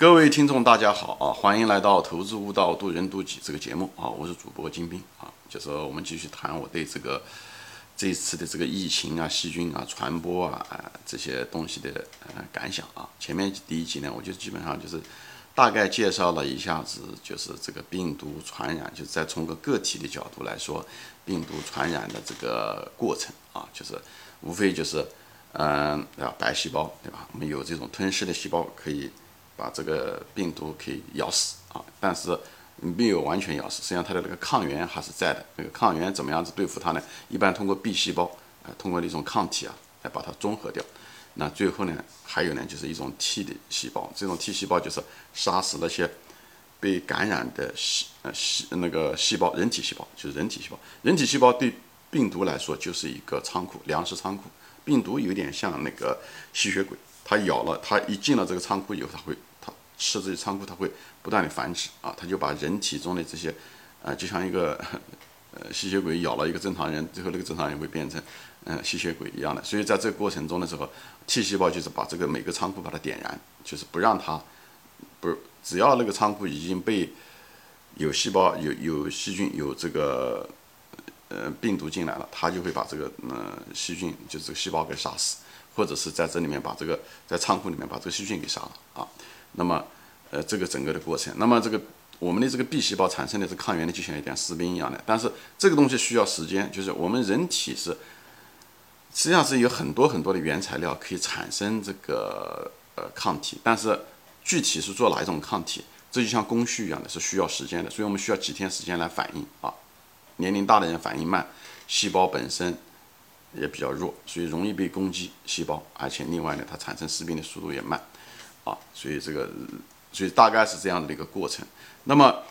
各位听众，大家好啊！欢迎来到《投资悟道，渡人渡己》这个节目啊！我是主播金兵啊，就是我们继续谈我对这个这次的这个疫情啊、细菌啊传播啊啊这些东西的呃感想啊。前面第一集呢，我就基本上就是大概介绍了一下子，就是这个病毒传染，就是再从个个体的角度来说，病毒传染的这个过程啊，就是无非就是嗯啊白细胞对吧？我们有这种吞噬的细胞可以。把这个病毒可以咬死啊，但是没有完全咬死，实际上它的那个抗原还是在的。那个抗原怎么样子对付它呢？一般通过 B 细胞，呃，通过那种抗体啊，来把它中和掉。那最后呢，还有呢，就是一种 T 的细胞，这种 T 细胞就是杀死那些被感染的细呃细那个细胞，人体细胞就是人体细胞。人体细胞对病毒来说就是一个仓库，粮食仓库。病毒有点像那个吸血鬼，它咬了，它一进了这个仓库以后，它会。吃这些仓库，它会不断的繁殖啊，它就把人体中的这些，呃，就像一个呃吸血鬼咬了一个正常人，最后那个正常人会变成嗯吸血鬼一样的。所以在这个过程中的时候，T 细胞就是把这个每个仓库把它点燃，就是不让它不只要那个仓库已经被有细胞有有细菌有这个呃病毒进来了，它就会把这个呃细菌就这个细胞给杀死，或者是在这里面把这个在仓库里面把这个细菌给杀了啊。那么，呃，这个整个的过程，那么这个我们的这个 B 细胞产生的这抗原呢，就像一点士兵一样的，但是这个东西需要时间，就是我们人体是实际上是有很多很多的原材料可以产生这个呃抗体，但是具体是做哪一种抗体，这就像工序一样的，是需要时间的，所以我们需要几天时间来反应啊。年龄大的人反应慢，细胞本身也比较弱，所以容易被攻击细胞，而且另外呢，它产生士兵的速度也慢。啊，所以这个，所以大概是这样的一个过程。那么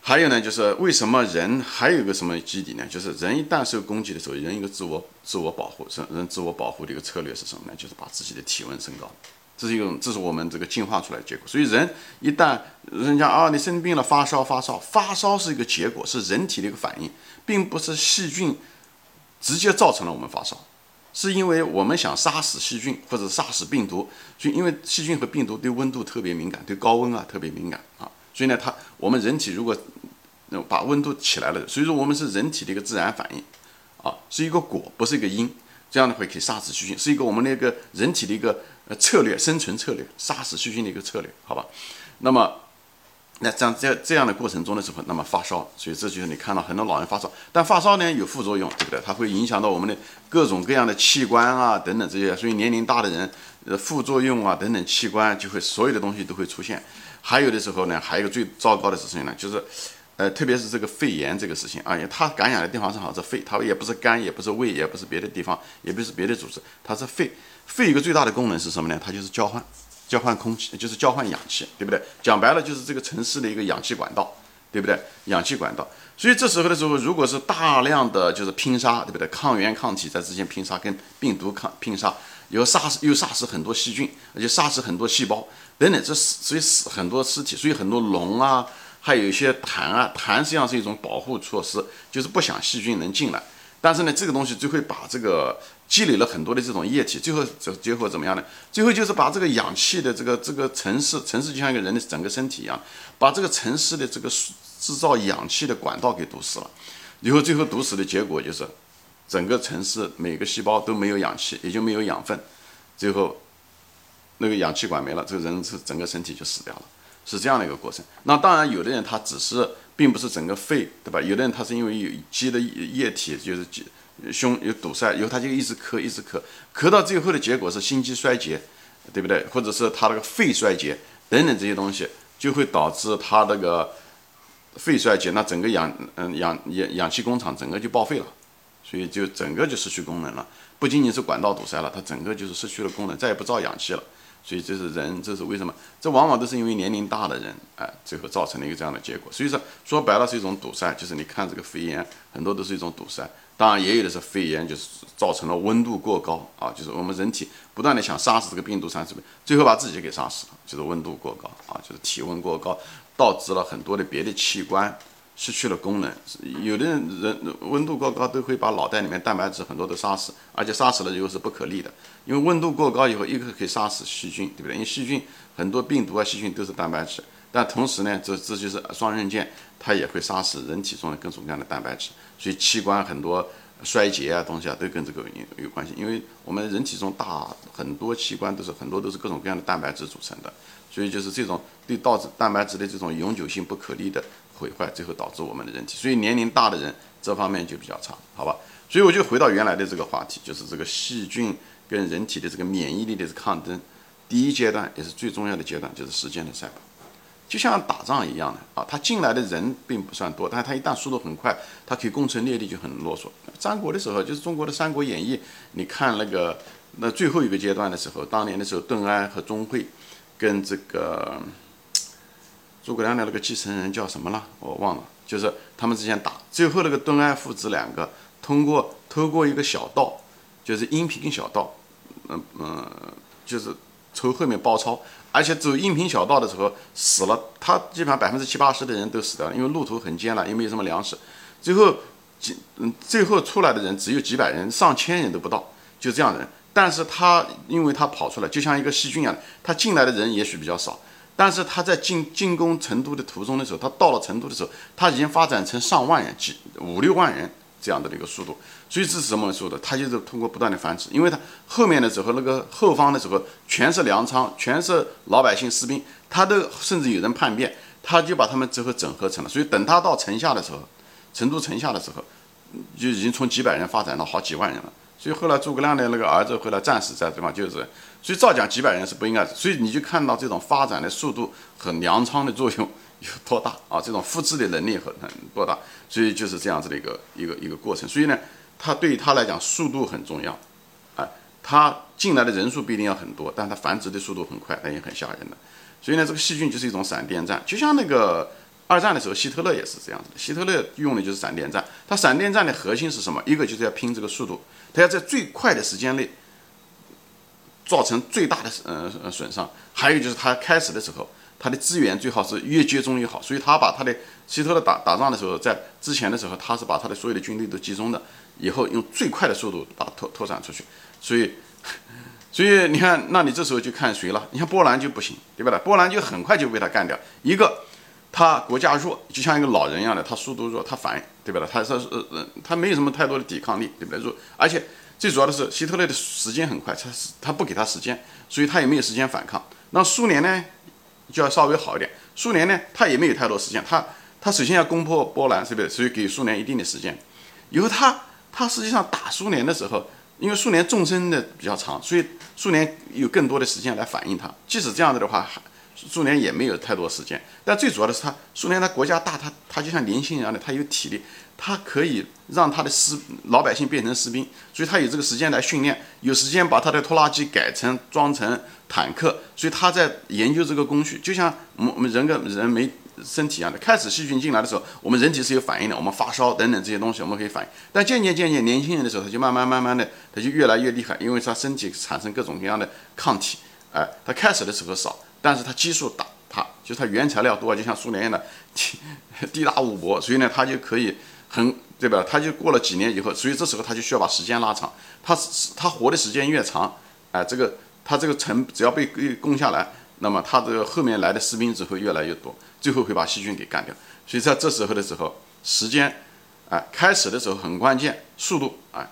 还有呢，就是为什么人还有一个什么基底呢？就是人一旦受攻击的时候，人一个自我自我保护，是人自我保护的一个策略是什么呢？就是把自己的体温升高。这是一种，这是我们这个进化出来的结果。所以人一旦人家啊，你生病了，发烧发烧发烧是一个结果，是人体的一个反应，并不是细菌直接造成了我们发烧。是因为我们想杀死细菌或者杀死病毒，所以因为细菌和病毒对温度特别敏感，对高温啊特别敏感啊，所以呢，它我们人体如果把温度起来了，所以说我们是人体的一个自然反应啊，是一个果，不是一个因，这样的话可以杀死细菌，是一个我们那个人体的一个呃策略，生存策略，杀死细菌的一个策略，好吧？那么。那这样这这样的过程中的时候，那么发烧，所以这就是你看到很多老人发烧，但发烧呢有副作用，对不对？它会影响到我们的各种各样的器官啊等等这些，所以年龄大的人，呃，副作用啊等等器官就会所有的东西都会出现。还有的时候呢，还有一个最糟糕的事情呢，就是，呃，特别是这个肺炎这个事情啊，因为它感染的地方正好是肺，它也不是肝，也不是胃，也不是别的地方，也不是别的组织，它是肺。肺一个最大的功能是什么呢？它就是交换。交换空气就是交换氧气，对不对？讲白了就是这个城市的一个氧气管道，对不对？氧气管道。所以这时候的时候，如果是大量的就是拼杀，对不对？抗原抗体在之间拼杀，跟病毒抗拼杀，又杀死又杀死很多细菌，而且杀死很多细胞等等，这死所以死很多尸体，所以很多脓啊，还有一些痰啊，痰实际上是一种保护措施，就是不想细菌能进来。但是呢，这个东西就会把这个积累了很多的这种液体，最后这结果怎么样呢？最后就是把这个氧气的这个这个城市，城市就像一个人的整个身体一样，把这个城市的这个制造氧气的管道给堵死了。以后最后堵死的结果就是，整个城市每个细胞都没有氧气，也就没有养分，最后那个氧气管没了，这个人是整个身体就死掉了，是这样的一个过程。那当然，有的人他只是。并不是整个肺，对吧？有的人他是因为有积的液体，就是积胸有堵塞，以后他就一直咳，一直咳，咳到最后的结果是心肌衰竭，对不对？或者是他那个肺衰竭等等这些东西，就会导致他那个肺衰竭，那整个氧嗯氧氧氧气工厂整个就报废了，所以就整个就失去功能了。不仅仅是管道堵塞了，它整个就是失去了功能，再也不造氧气了。所以这是人，这是为什么？这往往都是因为年龄大的人，哎，最后造成了一个这样的结果。所以说，说白了是一种堵塞，就是你看这个肺炎，很多都是一种堵塞。当然，也有的是肺炎，就是造成了温度过高啊，就是我们人体不断的想杀死这个病毒，杀死最后把自己给杀死了，就是温度过高啊，就是体温过高，导致了很多的别的器官失去了功能。有的人人温度过高都会把脑袋里面蛋白质很多都杀死，而且杀死了以后是不可逆的，因为温度过高以后，一个可以杀死细菌，对不对？因为细菌很多病毒啊细菌都是蛋白质，但同时呢，这这就是双刃剑，它也会杀死人体中的各种各样的蛋白质，所以器官很多。衰竭啊，东西啊，都跟这个有有关系，因为我们人体中大很多器官都是很多都是各种各样的蛋白质组成的，所以就是这种对导致蛋白质的这种永久性不可逆的毁坏，最后导致我们的人体，所以年龄大的人这方面就比较差，好吧？所以我就回到原来的这个话题，就是这个细菌跟人体的这个免疫力的抗争，第一阶段也是最重要的阶段，就是时间的赛跑。就像打仗一样的啊，他进来的人并不算多，但是他一旦速度很快，他可以攻城略地就很啰嗦。三国的时候，就是中国的《三国演义》，你看那个那最后一个阶段的时候，当年的时候，邓艾和钟会跟这个诸葛亮的那个继承人叫什么了？我忘了，就是他们之间打，最后那个邓艾父子两个通过透过一个小道，就是阴平小道，嗯嗯，就是从后面包抄。而且走阴平小道的时候死了，他基本上百分之七八十的人都死掉了，因为路途很艰难，又没有什么粮食。最后几嗯，最后出来的人只有几百人，上千人都不到，就这样人。但是他因为他跑出来，就像一个细菌一样，他进来的人也许比较少，但是他在进进攻成都的途中的时候，他到了成都的时候，他已经发展成上万人，几五六万人。这样的一个速度，所以这是什么速度？它就是通过不断的繁殖，因为它后面的时候，那个后方的时候全是粮仓，全是老百姓士兵，他都甚至有人叛变，他就把他们最后整合成了。所以等他到城下的时候，成都城下的时候，就已经从几百人发展到好几万人了。所以后来诸葛亮的那个儿子后来战死在地方，就是，所以照讲几百人是不应该，所以你就看到这种发展的速度和粮仓的作用。有多大啊？这种复制的能力很很多大，所以就是这样子的一个一个一个过程。所以呢，它对于它来讲速度很重要，啊，它进来的人数不一定要很多，但它繁殖的速度很快，那也很吓人的。所以呢，这个细菌就是一种闪电战，就像那个二战的时候，希特勒也是这样子的。希特勒用的就是闪电战，他闪电战的核心是什么？一个就是要拼这个速度，他要在最快的时间内造成最大的呃损伤，还有就是他开始的时候。他的资源最好是越集中越好，所以他把他的希特勒打打仗的时候，在之前的时候，他是把他的所有的军队都集中的，以后用最快的速度把拓拓展出去。所以，所以你看，那你这时候就看谁了？你看波兰就不行，对不对？波兰就很快就被他干掉。一个，他国家弱，就像一个老人一样的，他速度弱，他反，对不对？他是呃，他没有什么太多的抵抗力，对不对？弱，而且最主要的是希特勒的时间很快，他他不给他时间，所以他也没有时间反抗。那苏联呢？就要稍微好一点。苏联呢，他也没有太多时间，他他首先要攻破波兰，是不是？所以给苏联一定的时间。以后他他实际上打苏联的时候，因为苏联纵深的比较长，所以苏联有更多的时间来反应他。即使这样子的话，苏联也没有太多时间。但最主要的是，他苏联他国家大，他他就像年轻人一样的，他有体力。他可以让他的士老百姓变成士兵，所以他有这个时间来训练，有时间把他的拖拉机改成装成坦克，所以他在研究这个工序，就像我们我们人跟人没身体一样的。开始细菌进来的时候，我们人体是有反应的，我们发烧等等这些东西我们可以反应，但渐渐渐渐年轻人的时候，他就慢慢慢慢的他就越来越厉害，因为他身体产生各种各样的抗体，哎，他开始的时候少，但是他基数大，他就是他原材料多，就像苏联一样的地 地大物博，所以呢，他就可以。很对吧？他就过了几年以后，所以这时候他就需要把时间拉长。他他活的时间越长，哎，这个他这个城只要被攻下来，那么他这个后面来的士兵只会越来越多，最后会把细菌给干掉。所以在这时候的时候，时间，哎，开始的时候很关键，速度，哎，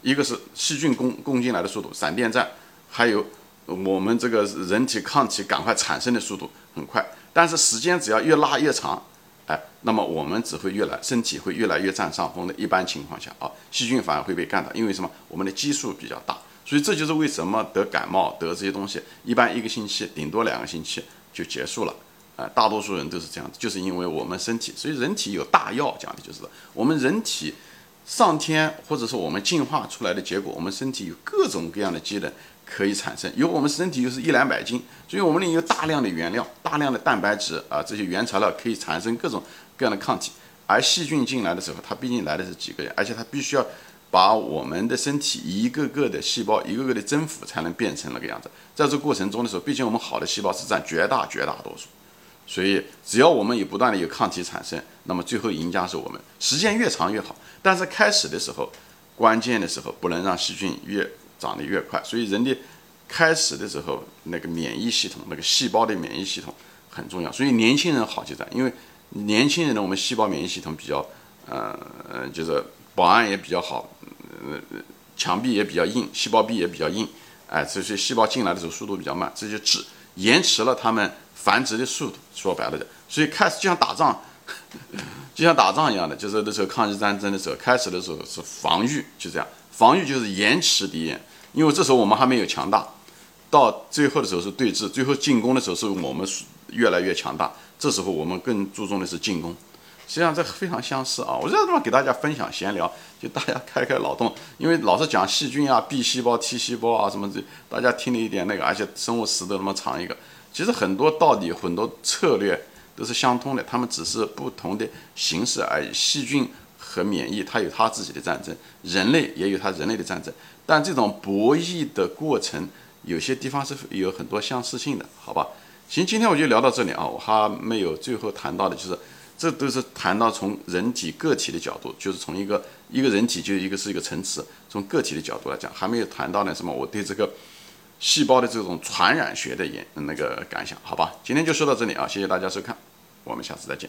一个是细菌攻攻进来的速度，闪电战，还有我们这个人体抗体赶快产生的速度很快，但是时间只要越拉越长。哎，那么我们只会越来身体会越来越占上风的。一般情况下啊，细菌反而会被干倒，因为什么？我们的基数比较大，所以这就是为什么得感冒得这些东西，一般一个星期顶多两个星期就结束了。啊，大多数人都是这样子，就是因为我们身体，所以人体有大药，讲的就是我们人体上天或者说我们进化出来的结果，我们身体有各种各样的机能。可以产生，因为我们身体又是一两百斤，所以我们里有大量的原料，大量的蛋白质啊，这些原材料可以产生各种各样的抗体。而细菌进来的时候，它毕竟来的是几个人，而且它必须要把我们的身体一个个的细胞一个个的征服，才能变成那个样子。在这过程中的时候，毕竟我们好的细胞是占绝大绝大多数，所以只要我们有不断的有抗体产生，那么最后赢家是我们。时间越长越好，但是开始的时候，关键的时候不能让细菌越长得越快。所以人的开始的时候，那个免疫系统，那个细胞的免疫系统很重要。所以年轻人好就在，因为年轻人呢，我们细胞免疫系统比较，呃，就是保安也比较好，呃，墙壁也比较硬，细胞壁也比较硬，哎，这些细胞进来的时候速度比较慢，这就止延迟了他们。繁殖的速度，说白了的，所以开始就像打仗，就像打仗一样的，就是那时候抗日战争的时候，开始的时候是防御，就这样，防御就是延迟敌人，因为这时候我们还没有强大，到最后的时候是对峙，最后进攻的时候是我们越来越强大，这时候我们更注重的是进攻，实际上这非常相似啊，我这地方给大家分享闲聊，就大家开开脑洞，因为老是讲细菌啊、B 细胞、T 细胞啊什么的，大家听了一点那个，而且生物史都那么长一个。其实很多道理、很多策略都是相通的，他们只是不同的形式而已。细菌和免疫，它有它自己的战争；人类也有它人类的战争。但这种博弈的过程，有些地方是有很多相似性的，好吧？行，今天我就聊到这里啊，我还没有最后谈到的，就是这都是谈到从人体个体的角度，就是从一个一个人体就一个是一个层次，从个体的角度来讲，还没有谈到呢什么我对这个。细胞的这种传染学的研那个感想，好吧，今天就说到这里啊，谢谢大家收看，我们下次再见。